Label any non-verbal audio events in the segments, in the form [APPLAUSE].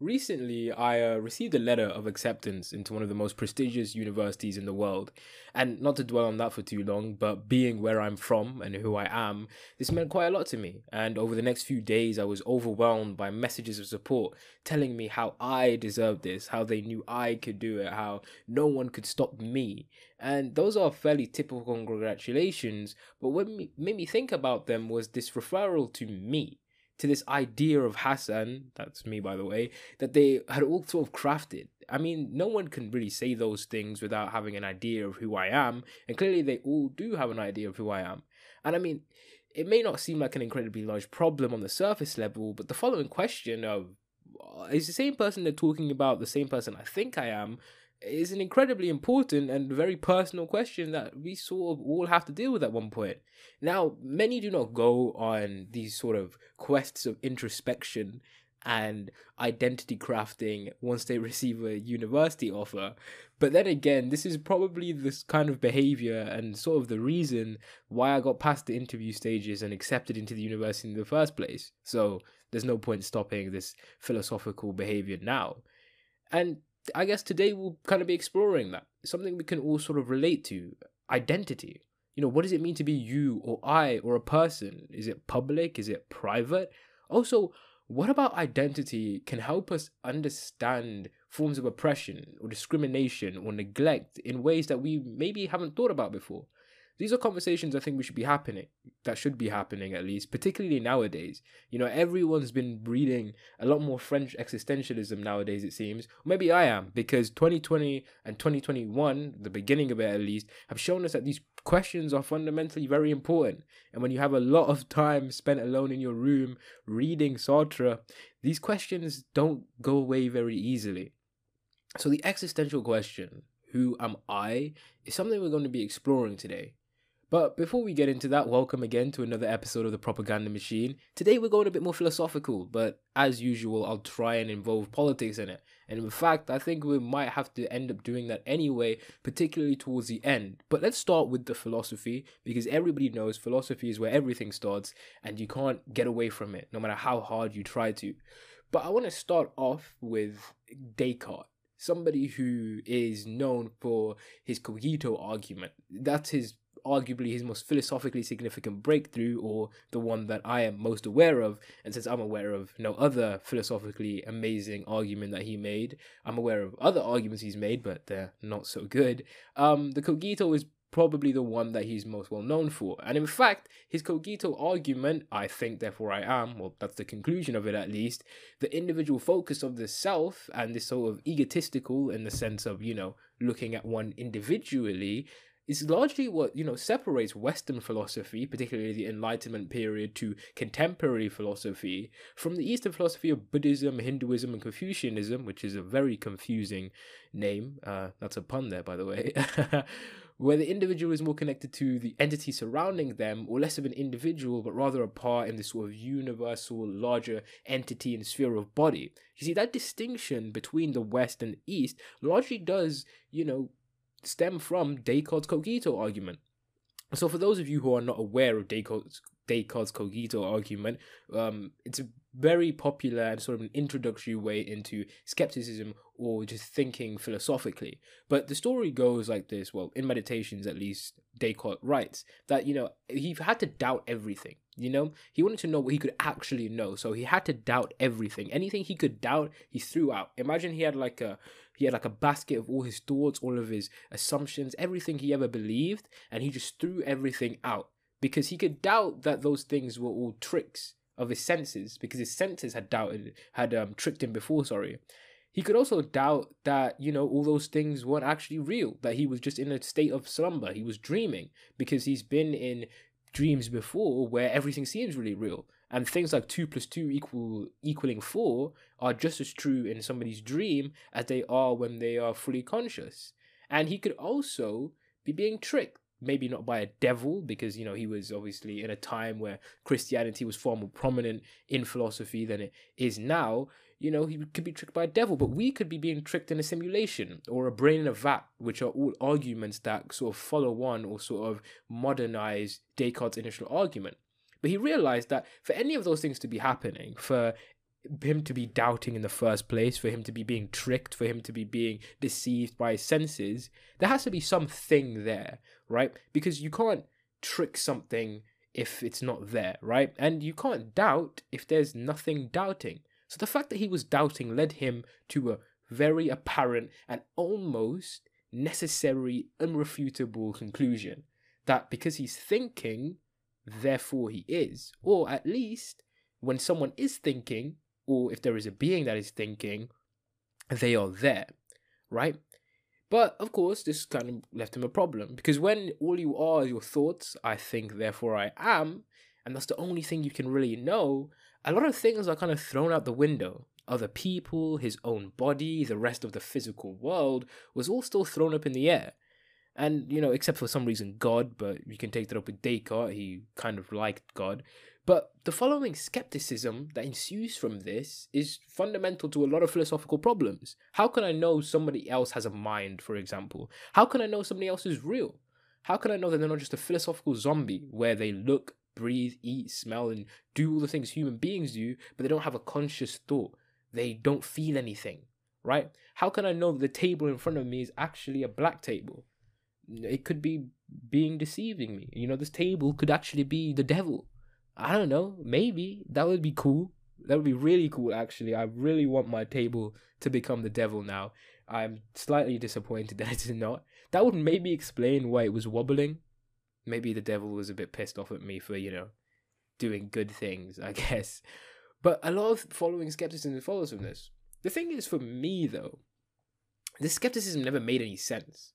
recently I uh, received a letter of acceptance into one of the most prestigious universities in the world. And not to dwell on that for too long, but being where I'm from and who I am, this meant quite a lot to me. And over the next few days, I was overwhelmed by messages of support telling me how I deserved this, how they knew I could do it, how no one could stop me. And those are fairly typical congratulations, but what made me think about them was this referral to me to this idea of Hassan, that's me by the way, that they had all sort of crafted. I mean, no one can really say those things without having an idea of who I am, and clearly they all do have an idea of who I am. And I mean, it may not seem like an incredibly large problem on the surface level, but the following question of uh, is the same person they're talking about the same person I think I am is an incredibly important and very personal question that we sort of all have to deal with at one point. Now, many do not go on these sort of quests of introspection and identity crafting once they [LAUGHS] receive a university offer. But then again, this is probably this kind of behavior and sort of the reason why I got past the interview stages and accepted into the university in the first place. So there's no point stopping this philosophical behavior now. And I guess today we'll kind of be exploring that. Something we can all sort of relate to identity. You know, what does it mean to be you or I or a person? Is it public? Is it private? Also, what about identity can help us understand forms of oppression or discrimination or neglect in ways that we maybe haven't thought about before? These are conversations I think we should be happening, that should be happening at least, particularly nowadays. You know, everyone's been reading a lot more French existentialism nowadays, it seems. Maybe I am, because 2020 and 2021, the beginning of it at least, have shown us that these questions are fundamentally very important. And when you have a lot of time spent alone in your room reading Sartre, these questions don't go away very easily. So, the existential question, who am I, is something we're going to be exploring today. But before we get into that, welcome again to another episode of the Propaganda Machine. Today we're going a bit more philosophical, but as usual, I'll try and involve politics in it. And in fact, I think we might have to end up doing that anyway, particularly towards the end. But let's start with the philosophy, because everybody knows philosophy is where everything starts, and you can't get away from it, no matter how hard you try to. But I want to start off with Descartes somebody who is known for his cogito argument. That's his arguably his most philosophically significant breakthrough, or the one that I am most aware of. And since I'm aware of no other philosophically amazing argument that he made, I'm aware of other arguments he's made, but they're not so good. Um, the cogito is probably the one that he's most well known for. And in fact, his cogito argument, I think, therefore I am, well, that's the conclusion of it at least, the individual focus of the self and this sort of egotistical in the sense of, you know, looking at one individually is largely what you know separates Western philosophy, particularly the Enlightenment period, to contemporary philosophy from the Eastern philosophy of Buddhism, Hinduism, and Confucianism, which is a very confusing name. Uh, that's a pun there, by the way. [LAUGHS] where the individual is more connected to the entity surrounding them, or less of an individual, but rather a part in this sort of universal, larger entity and sphere of body. You see, that distinction between the West and East largely does, you know, stem from Descartes' cogito argument. So, for those of you who are not aware of Descartes' Descartes' cogito argument, um, it's a very popular and sort of an introductory way into skepticism or just thinking philosophically. But the story goes like this well, in Meditations at least, Descartes writes that, you know, he had to doubt everything. You know, he wanted to know what he could actually know. So he had to doubt everything. Anything he could doubt, he threw out. Imagine he had like a he had like a basket of all his thoughts, all of his assumptions, everything he ever believed, and he just threw everything out because he could doubt that those things were all tricks of his senses because his senses had doubted had um tricked him before sorry. He could also doubt that you know all those things weren't actually real that he was just in a state of slumber he was dreaming because he's been in dreams before where everything seems really real and things like 2 plus 2 equal equaling 4 are just as true in somebody's dream as they are when they are fully conscious. And he could also be being tricked maybe not by a devil because you know he was obviously in a time where christianity was far more prominent in philosophy than it is now you know he could be tricked by a devil. But we could be being tricked in a simulation or a brain in a vat which are all arguments that sort of follow on or sort of modernize descartes initial argument. But he realized that for any of those things to be happening for him to be doubting in the first place, for him to be being tricked, for him to be being deceived by his senses, there has to be something there, right? Because you can't trick something if it's not there, right? And you can't doubt if there's nothing doubting. So the fact that he was doubting led him to a very apparent and almost necessary, unrefutable conclusion that because he's thinking, therefore he is. Or at least when someone is thinking, or if there is a being that is thinking, they are there, right? But of course, this kind of left him a problem because when all you are is your thoughts, I think, therefore I am, and that's the only thing you can really know, a lot of things are kind of thrown out the window. Other people, his own body, the rest of the physical world was all still thrown up in the air. And, you know, except for some reason, God, but you can take that up with Descartes, he kind of liked God. But the following skepticism that ensues from this is fundamental to a lot of philosophical problems. How can I know somebody else has a mind, for example? How can I know somebody else is real? How can I know that they're not just a philosophical zombie where they look, breathe, eat, smell, and do all the things human beings do, but they don't have a conscious thought? They don't feel anything, right? How can I know the table in front of me is actually a black table? It could be being deceiving me. You know, this table could actually be the devil I don't know. Maybe that would be cool. That would be really cool, actually. I really want my table to become the devil now. I'm slightly disappointed [LAUGHS] that it is not. That would maybe explain why it was wobbling. Maybe the devil was a bit pissed off at me for, you know, doing good things, [LAUGHS] I guess. But a lot of following skepticism follows from this. The thing is, for me, though, this skepticism never made any sense.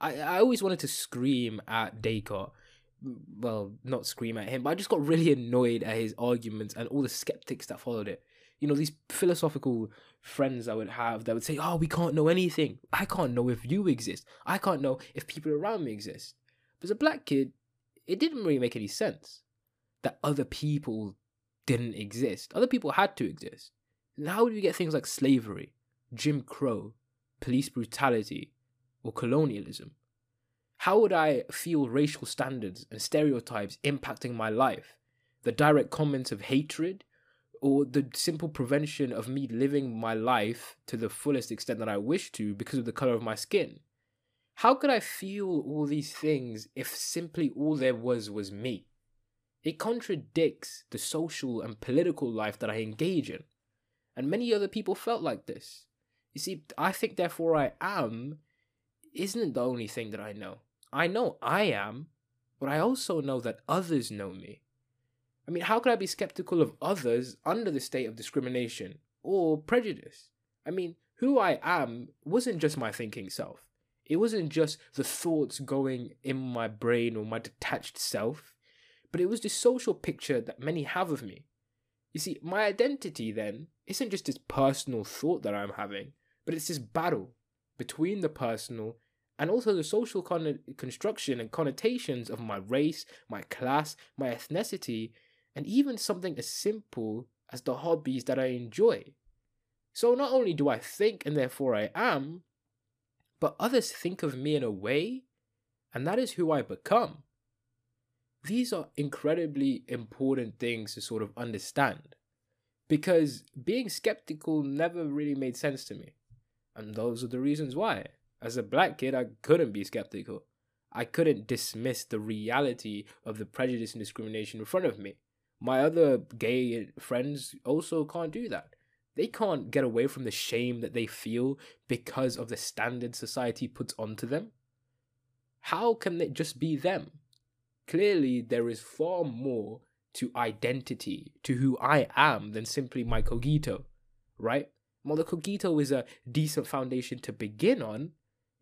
I, I always wanted to scream at Descartes well, not scream at him, but I just got really annoyed at his arguments and all the skeptics that followed it. You know, these philosophical friends I would have that would say, Oh, we can't know anything. I can't know if you exist. I can't know if people around me exist. But as a black kid, it didn't really make any sense that other people didn't exist. Other people had to exist. And how do we get things like slavery, Jim Crow, police brutality, or colonialism? How would I feel racial standards and stereotypes impacting my life? The direct comments of hatred, or the simple prevention of me living my life to the fullest extent that I wish to because of the color of my skin? How could I feel all these things if simply all there was was me? It contradicts the social and political life that I engage in. And many other people felt like this. You see, I think therefore I am isn't the only thing that I know. I know I am, but I also know that others know me. I mean, how could I be skeptical of others under the state of discrimination or prejudice? I mean, who I am wasn't just my thinking self. It wasn't just the thoughts going in my brain or my detached self, but it was the social picture that many have of me. You see, my identity then isn't just this personal thought that I'm having, but it's this battle between the personal and also the social con- construction and connotations of my race, my class, my ethnicity, and even something as simple as the hobbies that I enjoy. So not only do I think and therefore I am, but others think of me in a way, and that is who I become. These are incredibly important things to sort of understand because being skeptical never really made sense to me. And those are the reasons why. As a black kid, I couldn't be skeptical. I couldn't dismiss the reality of the prejudice and discrimination in front of me. My other gay friends also can't do that. They can't get away from the shame that they feel because of the standards society puts onto them. How can it just be them? Clearly, there is far more to identity, to who I am, than simply my cogito, right? While the cogito is a decent foundation to begin on,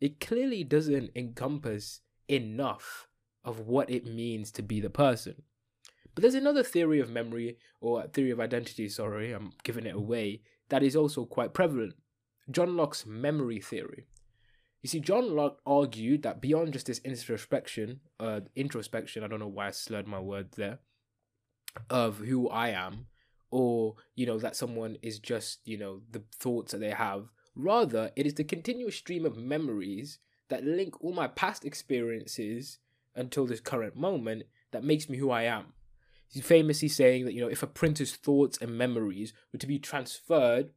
it clearly doesn't encompass enough of what it means to be the person. But there's another theory of memory, or theory of identity, sorry, I'm giving it away, that is also quite prevalent. John Locke's memory theory. You see, John Locke argued that beyond just this introspection, uh, introspection, I don't know why I slurred my words there, of who I am, or, you know, that someone is just, you know, the thoughts that they have, Rather, it is the continuous stream of memories that link all my past experiences until this current moment that makes me who I am. He's famously saying that, you know, if a printer's thoughts and memories were to be transferred,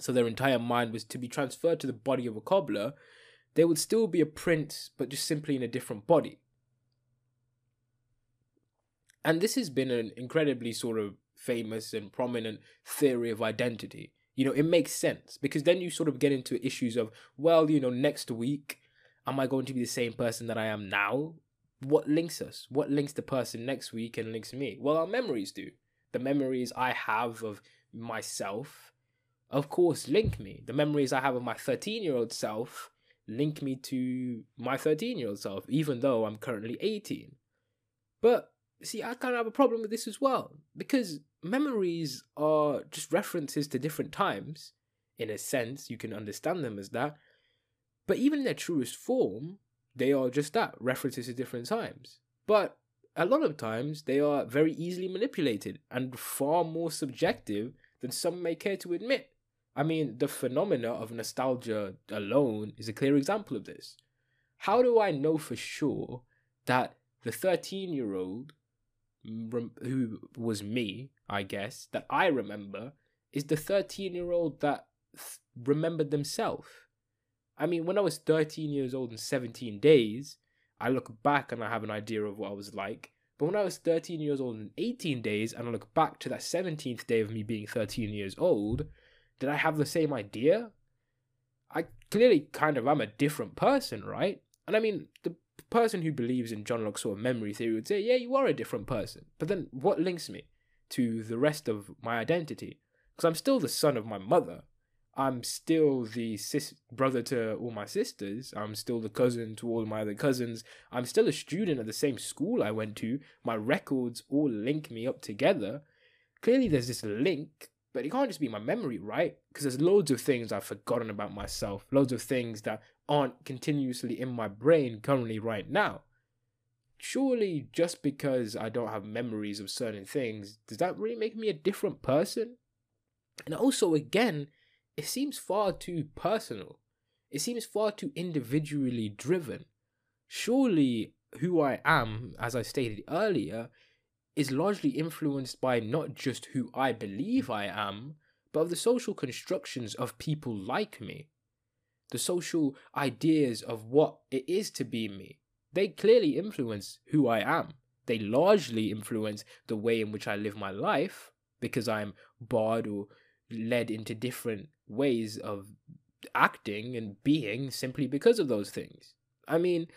so their entire mind was to be transferred to the body of a cobbler, there would still be a print, but just simply in a different body. And this has been an incredibly sort of famous and prominent theory of identity. You know, it makes sense because then you sort of get into issues of, well, you know, next week, am I going to be the same person that I am now? What links us? What links the person next week and links me? Well, our memories do. The memories I have of myself, of course, link me. The memories I have of my 13 year old self link me to my 13 year old self, even though I'm currently 18. But see, I kind of have a problem with this as well because memories are just references to different times. In a sense, you can understand them as that. But even in their truest form, they are just that references to different times. But a lot of times, they are very easily manipulated and far more subjective than some may care to admit. I mean, the phenomena of nostalgia alone is a clear example of this. How do I know for sure that the 13 year old who was me, I guess, that I remember is the 13 year old that th- remembered themselves. I mean, when I was 13 years old and 17 days, I look back and I have an idea of what I was like. But when I was 13 years old and 18 days, and I look back to that 17th day of me being 13 years old, did I have the same idea? I clearly kind of am a different person, right? And I mean, the person who believes in John Locke's sort of memory theory would say, yeah, you are a different person. But then what links me to the rest of my identity? Because I'm still the son of my mother. I'm still the sis- brother to all my sisters. I'm still the cousin to all my other cousins. I'm still a student at the same school I went to. My records all link me up together. Clearly, there's this link, but it can't just be my memory, right? Because there's loads of things I've forgotten about myself, loads of things that aren't continuously in my brain currently right now. Surely, just because I don't have memories of certain things, does that really make me a different person? And also, again, it seems far too personal. It seems far too individually driven. Surely, who I am, as I stated earlier, is largely influenced by not just who I believe I am, but of the social constructions of people like me. The social ideas of what it is to be me. They clearly influence who I am. They largely influence the way in which I live my life because I'm barred or led into different ways of acting and being simply because of those things. I mean,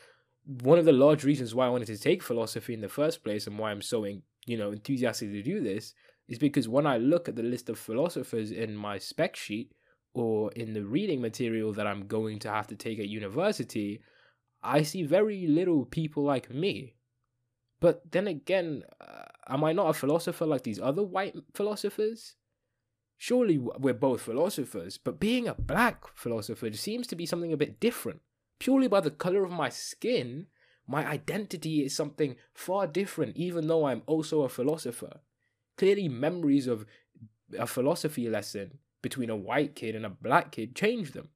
one of the large reasons why I wanted to take philosophy in the first place and why I'm so, in, you know, enthusiastic to do this is because when I look at the list of philosophers in my spec sheet or in the reading material that I'm going to have to take at university, I see very little people like me. But then again, uh, am I not a philosopher like these other white philosophers? Surely we're both philosophers, but being a black philosopher seems to be something a bit different. Purely by the color of my skin, my identity is something far different, even though I'm also a philosopher. Clearly, memories of a philosophy lesson between a white kid and a black kid change them,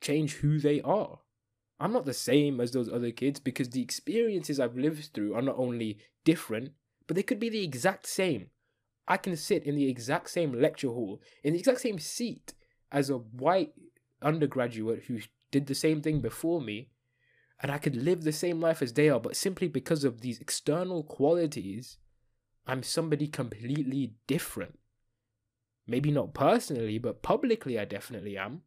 change who they are. I'm not the same as those other kids because the experiences I've lived through are not only different, but they could be the exact same. I can sit in the exact same lecture hall, in the exact same seat as a white undergraduate who did the same thing before me, and I could live the same life as they are, but simply because of these external qualities, I'm somebody completely different. Maybe not personally, but publicly, I definitely am.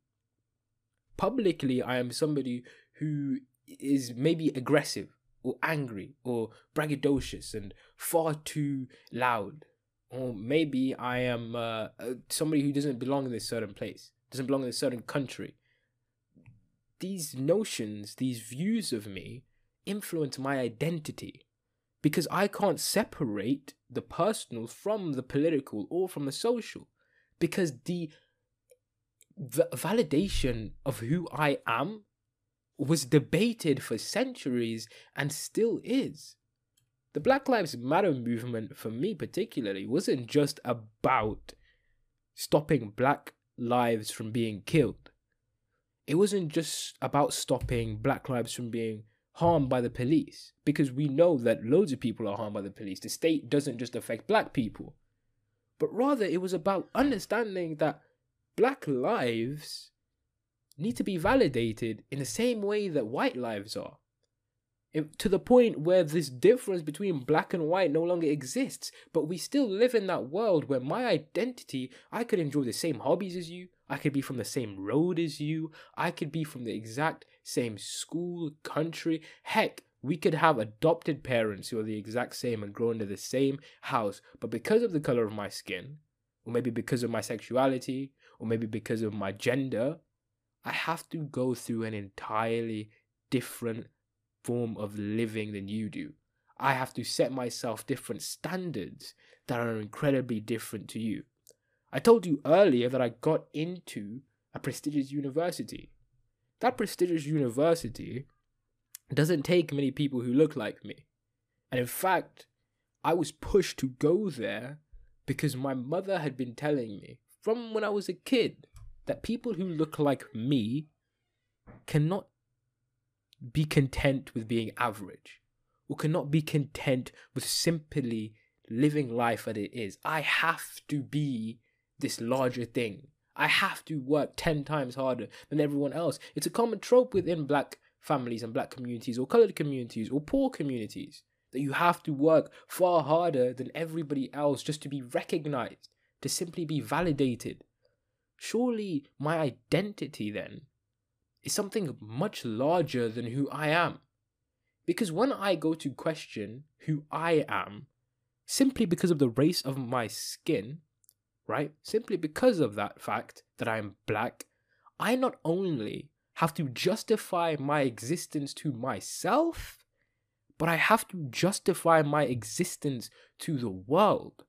Publicly, I am somebody who is maybe aggressive or angry or braggadocious and far too loud or maybe I am uh, somebody who doesn't belong in this certain place, doesn't belong in a certain country. These notions, these views of me influence my identity because I can't separate the personal from the political or from the social because the, the validation of who I am was debated for centuries and still is the Black Lives Matter movement, for me particularly, wasn't just about stopping black lives from being killed. It wasn't just about stopping black lives from being harmed by the police because we know that loads of people are harmed by the police. The state doesn't just affect black people, but rather it was about understanding that black lives need to be validated in the same way that white lives are. It, to the point where this difference between black and white no longer exists, but we still live in that world where my identity, I could enjoy the same hobbies as you, I could be from the same road as you, I could be from the exact same school, country. Heck, we could have adopted parents who are the exact same and grow into the same house, but because of the color of my skin, or maybe because of my sexuality, or maybe because of my gender, I have to go through an entirely different form of living than you do. I have to set myself different standards that are incredibly different to you. I told you earlier that I got into a prestigious university. That prestigious university doesn't take many people who look like me. And in fact, I was pushed to go there because my mother had been telling me from when I was a kid that people who look like me cannot be content with being average or cannot be content with simply living life as it is. I have to be this larger thing. I have to work 10 times harder than everyone else. It's a common trope within black families and black communities or colored communities or poor communities that you have to work far harder than everybody else just to be recognized, to simply be validated. Surely my identity then is something much larger than who I am. Because when I go to question who I am, simply because of the race of my skin, right? Simply because of that fact that I am black, I not only have to justify my existence to myself, but I have to justify my existence to the world.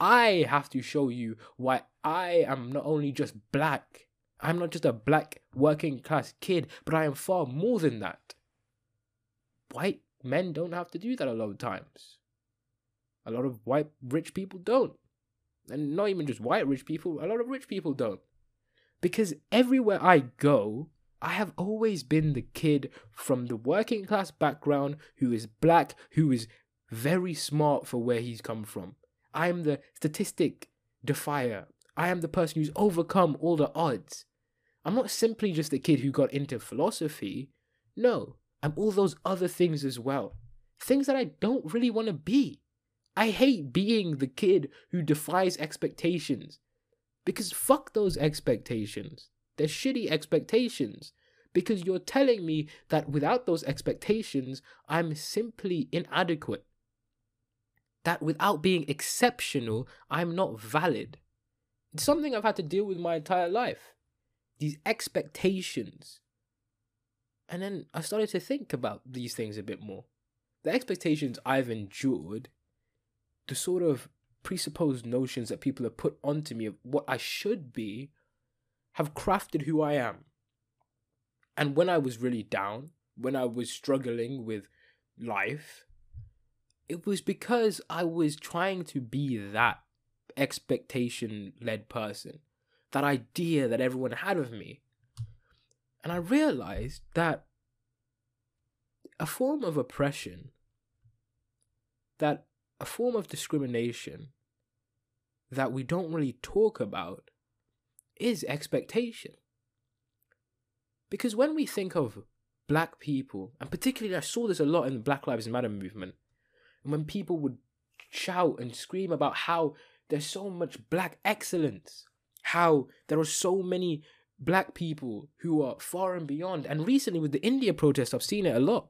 I have to show you why I am not only just black, I'm not just a black working class kid, but I am far more than that. White men don't have to do that a lot of times. A lot of white rich people don't. And not even just white rich people, a lot of rich people don't. Because everywhere I go, I have always been the kid from the working class background who is black, who is very smart for where he's come from. I am the statistic defier. I am the person who's overcome all the odds. I'm not simply just a kid who got into philosophy. No, I'm all those other things as well. Things that I don't really want to be. I hate being the kid who defies expectations. Because fuck those expectations. They're shitty expectations. Because you're telling me that without those expectations, I'm simply inadequate. That without being exceptional, I'm not valid. It's something I've had to deal with my entire life. These expectations. And then I started to think about these things a bit more. The expectations I've endured the sort of presupposed notions that people have put onto me of what I should be have crafted who I am. And when I was really down, when I was struggling with life, it was because I was trying to be that expectation led person, that idea that everyone had of me. And I realized that a form of oppression that a form of discrimination that we don't really talk about is expectation. Because when we think of black people, and particularly I saw this a lot in the Black Lives Matter movement, and when people would shout and scream about how there's so much black excellence, how there are so many black people who are far and beyond. And recently with the India protest, I've seen it a lot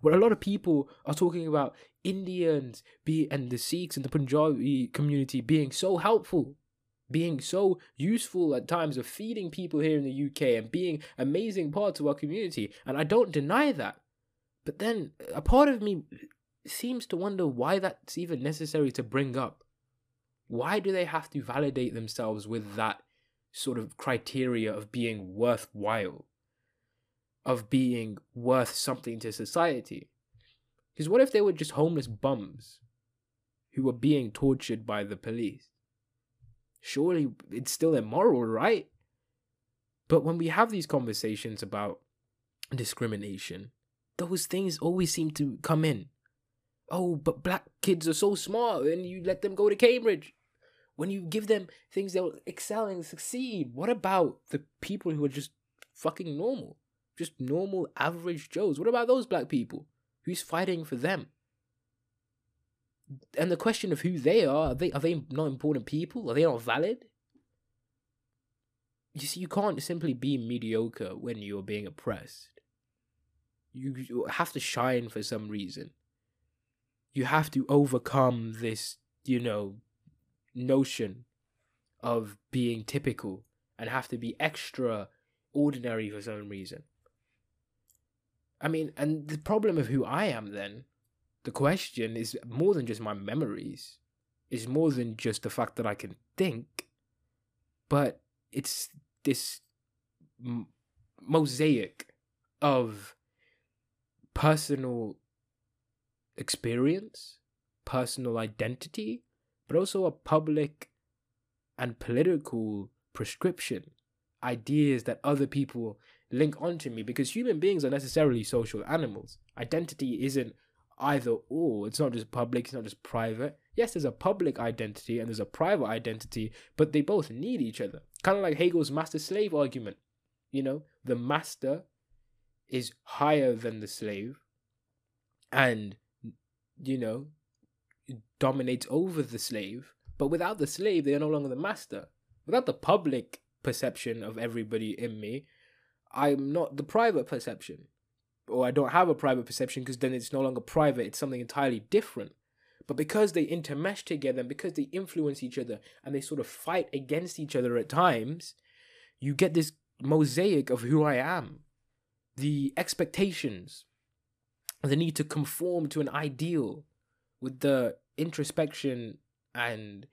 where a lot of people are talking about Indians be and the Sikhs and the Punjabi community being so helpful, being so useful at times of feeding people here in the UK and being amazing parts of our community. And I don't deny that. But then a part of me seems to wonder why that's even necessary to bring up. Why do they have to validate themselves with that sort of criteria of being worthwhile? of being worth something to society. Because what if they were just homeless bums who were being tortured by the police? Surely it's still immoral, right? But when we have these conversations about discrimination, those things always seem to come in. Oh, but black kids are so smart and you let them go to Cambridge. When you give them things they'll excel and succeed. What about the people who are just fucking normal? Just normal average Joes. What about those black people? Who's fighting for them? And the question of who they are, are they are they not important people? Are they not valid? You see, you can't simply be mediocre when you're being oppressed. You, you have to shine for some reason. You have to overcome this, you know, notion of being typical and have to be extra ordinary for some reason. I mean, and the problem of who I am then the question is more than just my memories. It's more than just the fact that I can think, but it's this m- mosaic of personal experience, personal identity, but also a public and political prescription, ideas that other people link onto me because human beings are necessarily social animals. Identity isn't either or. It's not just public, it's not just private. Yes, there's a public identity and there's a private identity, but they both need each other. Kind of like Hegel's master slave argument. You know, the master is higher than the slave and, you know, dominates over the slave. But without the slave, they are no longer the master. Without the public perception of everybody in me, I'm not the private perception or I don't have a private perception because then it's no longer private, it's something entirely different. But because they intermesh together and because they influence each other and they sort of fight against each other at times, you get this mosaic of who I am. The expectations, the need to conform to an ideal with the introspection and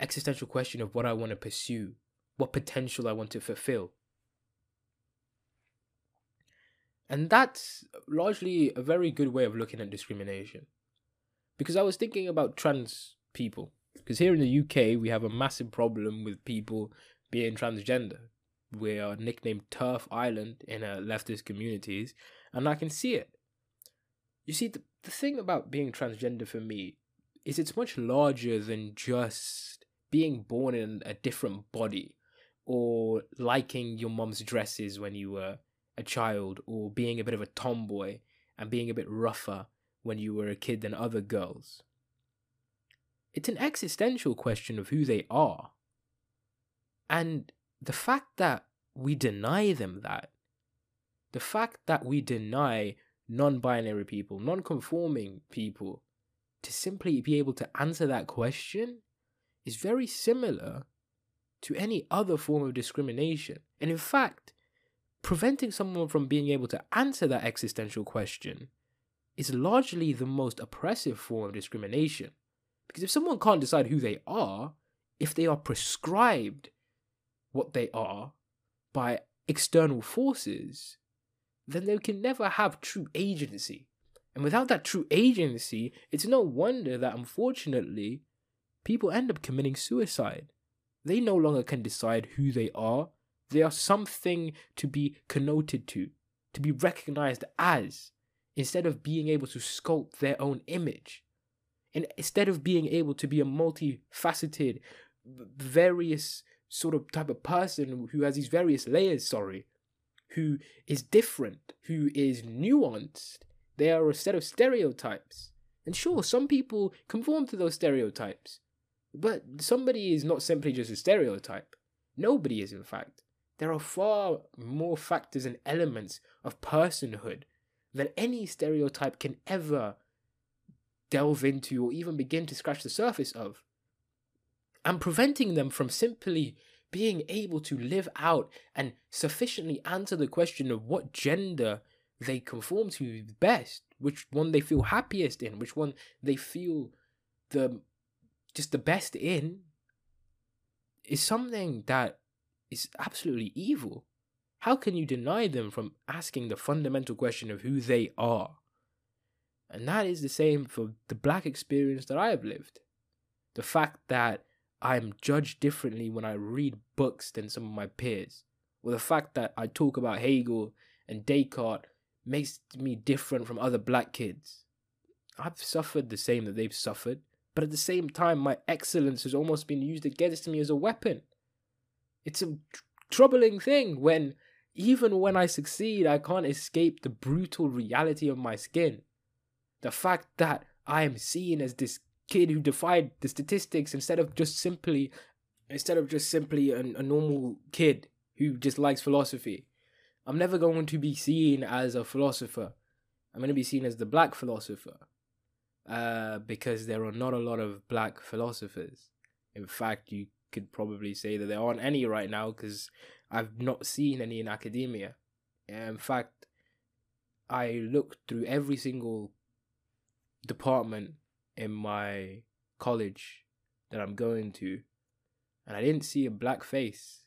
existential question of what I want to pursue, what potential I want to fulfill. And that's largely a very good way of looking at discrimination. Because I was thinking about trans people. Because here in the UK, we have a massive problem with people being transgender. We are nicknamed TERF Island in our leftist communities, and I can see it. You see, the, the thing about being transgender for me is it's much larger than just being born in a different body or liking your mom's dresses when you were a child or being a bit of a tomboy and being a bit rougher when you were a kid than other girls. It's an existential question of who they are. And the fact that we deny them that, the fact that we deny non binary people, non conforming people, to simply be able to answer that question is very similar to any other form of discrimination. And in fact, preventing someone from being able to answer that existential question is largely the most oppressive form of discrimination. Because if someone can't decide who they are, if they are prescribed what they are by external forces, then they can never have true agency. And without that true agency, it's no wonder that unfortunately, people end up committing suicide. They no longer can decide who they are, they are something to be connoted to, to be recognized as, instead of being able to sculpt their own image. And instead of being able to be a multifaceted, various sort of type of person who has these various layers, sorry, who is different, who is nuanced, they are a set of stereotypes. And sure, some people conform to those stereotypes. But somebody is not simply just a stereotype. Nobody is, in fact. There are far more factors and elements of personhood than any stereotype can ever delve into or even begin to scratch the surface of. And preventing them from simply being able to live out and sufficiently answer the question of what gender they conform to best, which one they feel happiest in, which one they feel the just the best in, is something that is absolutely evil. How can you deny them from asking the fundamental question of who they are? And that is the same for the black experience that I have lived. The fact that I'm judged differently when I read books than some of my peers, or the fact that I talk about Hegel and Descartes makes me different from other black kids. I've suffered the same that they've suffered, but at the same time, my excellence has almost been used against me as a weapon. It's a tr- troubling thing when, even when I succeed, I can't escape the brutal reality of my skin. The fact that I am seen as this kid who defied the statistics instead of just simply instead of just simply a, a normal kid who just likes philosophy. I'm never going to be seen as a philosopher. I'm going to be seen as the black philosopher. Uh, because there are not a lot of black philosophers. In fact, you could probably say that there aren't any right now because I've not seen any in academia. In fact, I looked through every single department in my college that I'm going to, and I didn't see a black face.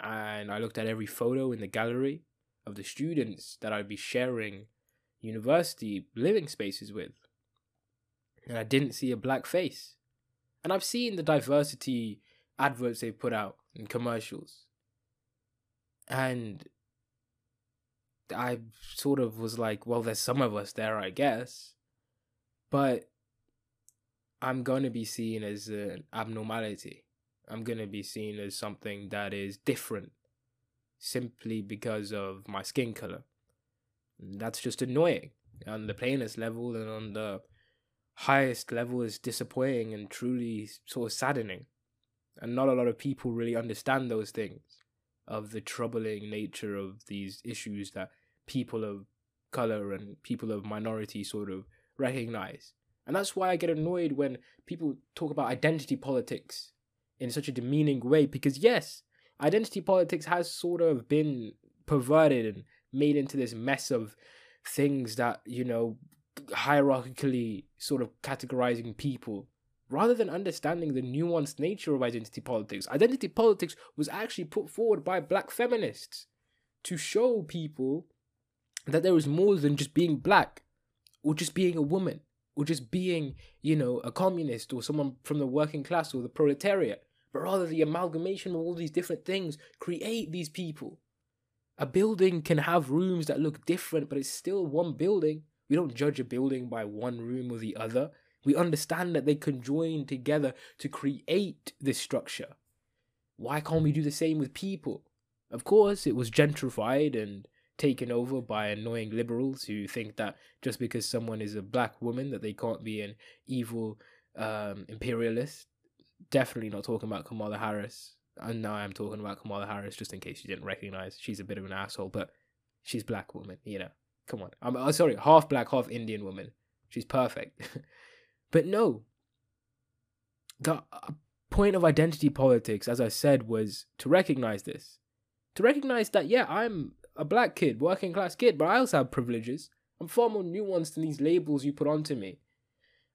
And I looked at every photo in the gallery of the students that I'd be sharing university living spaces with, and I didn't see a black face. And I've seen the diversity adverts they put out in commercials. And I sort of was like, well, there's some of us there, I guess. But I'm going to be seen as an abnormality. I'm going to be seen as something that is different simply because of my skin color. That's just annoying. On the plainest level and on the highest level is disappointing and truly sort of saddening. And not a lot of people really understand those things of the troubling nature of these issues that people of color and people of minority sort of recognize. And that's why I get annoyed when people talk about identity politics in such a demeaning way because yes, identity politics has sort of been perverted and made into this mess of things that, you know, hierarchically sort of categorizing people rather than understanding the nuanced nature of identity politics. Identity politics was actually put forward by black feminists to show people that there is more than just being black or just being a woman or just being, you know, a communist or someone from the working class or the proletariat, but rather the amalgamation of all these different things create these people. A building can have rooms that look different, but it's still one building. We don't judge a building by one room or the other. We understand that they can join together to create this structure. Why can't we do the same with people? Of course, it was gentrified and taken over by annoying liberals who think that just because someone is a black woman that they can't be an evil um, imperialist. Definitely not talking about Kamala Harris. And now I'm talking about Kamala Harris just in case you didn't recognize. She's a bit of an asshole, but she's black woman, you know. Come on. I'm uh, sorry, half black, half Indian woman. She's perfect. [LAUGHS] but no. The uh, point of identity politics, as I said, was to recognize this. To recognize that, yeah, I'm a black kid, working class kid, but I also have privileges. I'm far more nuanced than these labels you put onto me.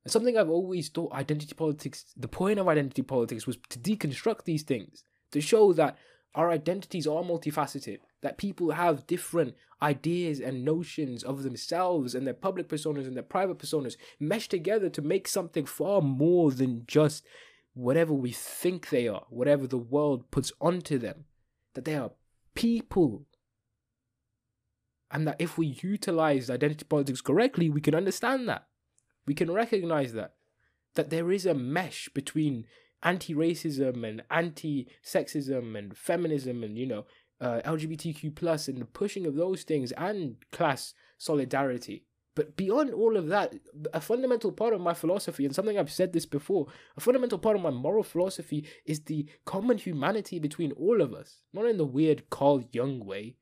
And something I've always thought identity politics, the point of identity politics was to deconstruct these things, to show that our identities are multifaceted, that people have different ideas and notions of themselves and their public personas and their private personas mesh together to make something far more than just whatever we think they are, whatever the world puts onto them. That they are people and that if we utilize identity politics correctly, we can understand that. We can recognize that. That there is a mesh between anti racism and anti sexism and feminism and, you know, uh, LGBTQ plus and the pushing of those things and class solidarity. But beyond all of that, a fundamental part of my philosophy, and something I've said this before, a fundamental part of my moral philosophy is the common humanity between all of us. Not in the weird Carl Jung way,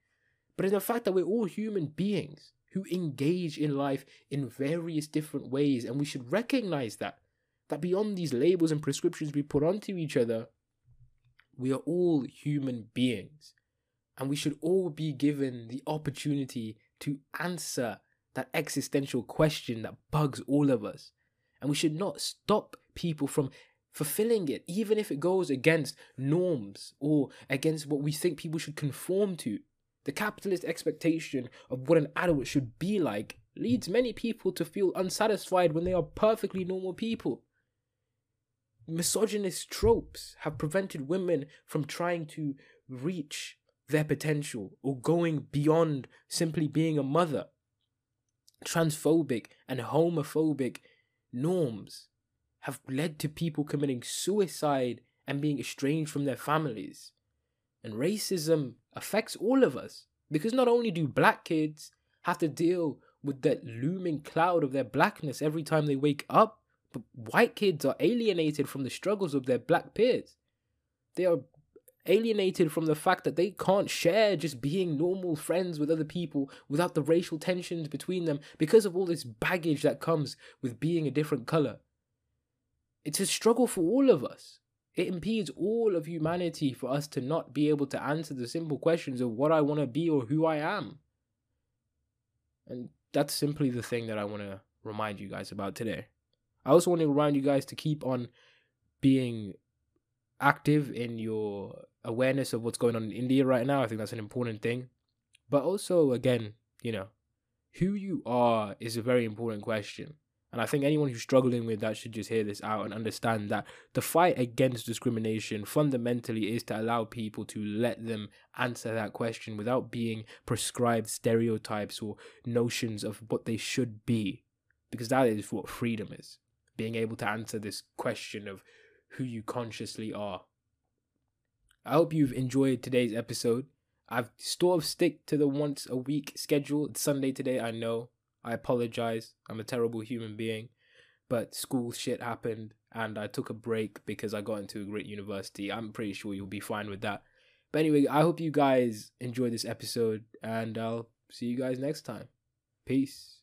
but in the fact that we're all human beings who engage in life in various different ways, and we should recognize that. That beyond these labels and prescriptions we put onto each other, we are all human beings. And we should all be given the opportunity to answer that existential question that bugs all of us. And we should not stop people from fulfilling it, even if it goes against norms or against what we think people should conform to. The capitalist expectation of what an adult should be like leads many people to feel unsatisfied when they are perfectly normal people. Misogynist tropes have prevented women from trying to reach their potential or going beyond simply being a mother. Transphobic and homophobic norms have led to people committing suicide and being estranged from their families. And racism affects all of us because not only do black kids have to deal with that looming cloud of their blackness every time they wake up, but white kids are alienated from the struggles of their black peers. They are alienated from the fact that they can't share just being normal friends with other people without the racial tensions between them because of all this baggage that comes with being a different color. It's a struggle for all of us. It impedes all of humanity for us to not be able to answer the simple questions of what I want to be or who I am. And that's simply the thing that I want to remind you guys about today. I also want to remind you guys to keep on being active in your awareness of what's going on in India right now. I think that's an important thing. But also, again, you know, who you are is a very important question. And I think anyone who's struggling with that should just hear this out and understand that the fight against discrimination fundamentally is to allow people to let them answer that question without being prescribed stereotypes or notions of what they should be. Because that is what freedom is being able to answer this question of who you consciously are. I hope you've enjoyed today's episode. I've sort of stick to the once a week schedule. It's Sunday today, I know. I apologize. I'm a terrible human being. But school shit happened and I took a break because I got into a great university. I'm pretty sure you'll be fine with that. But anyway, I hope you guys enjoyed this episode and I'll see you guys next time. Peace.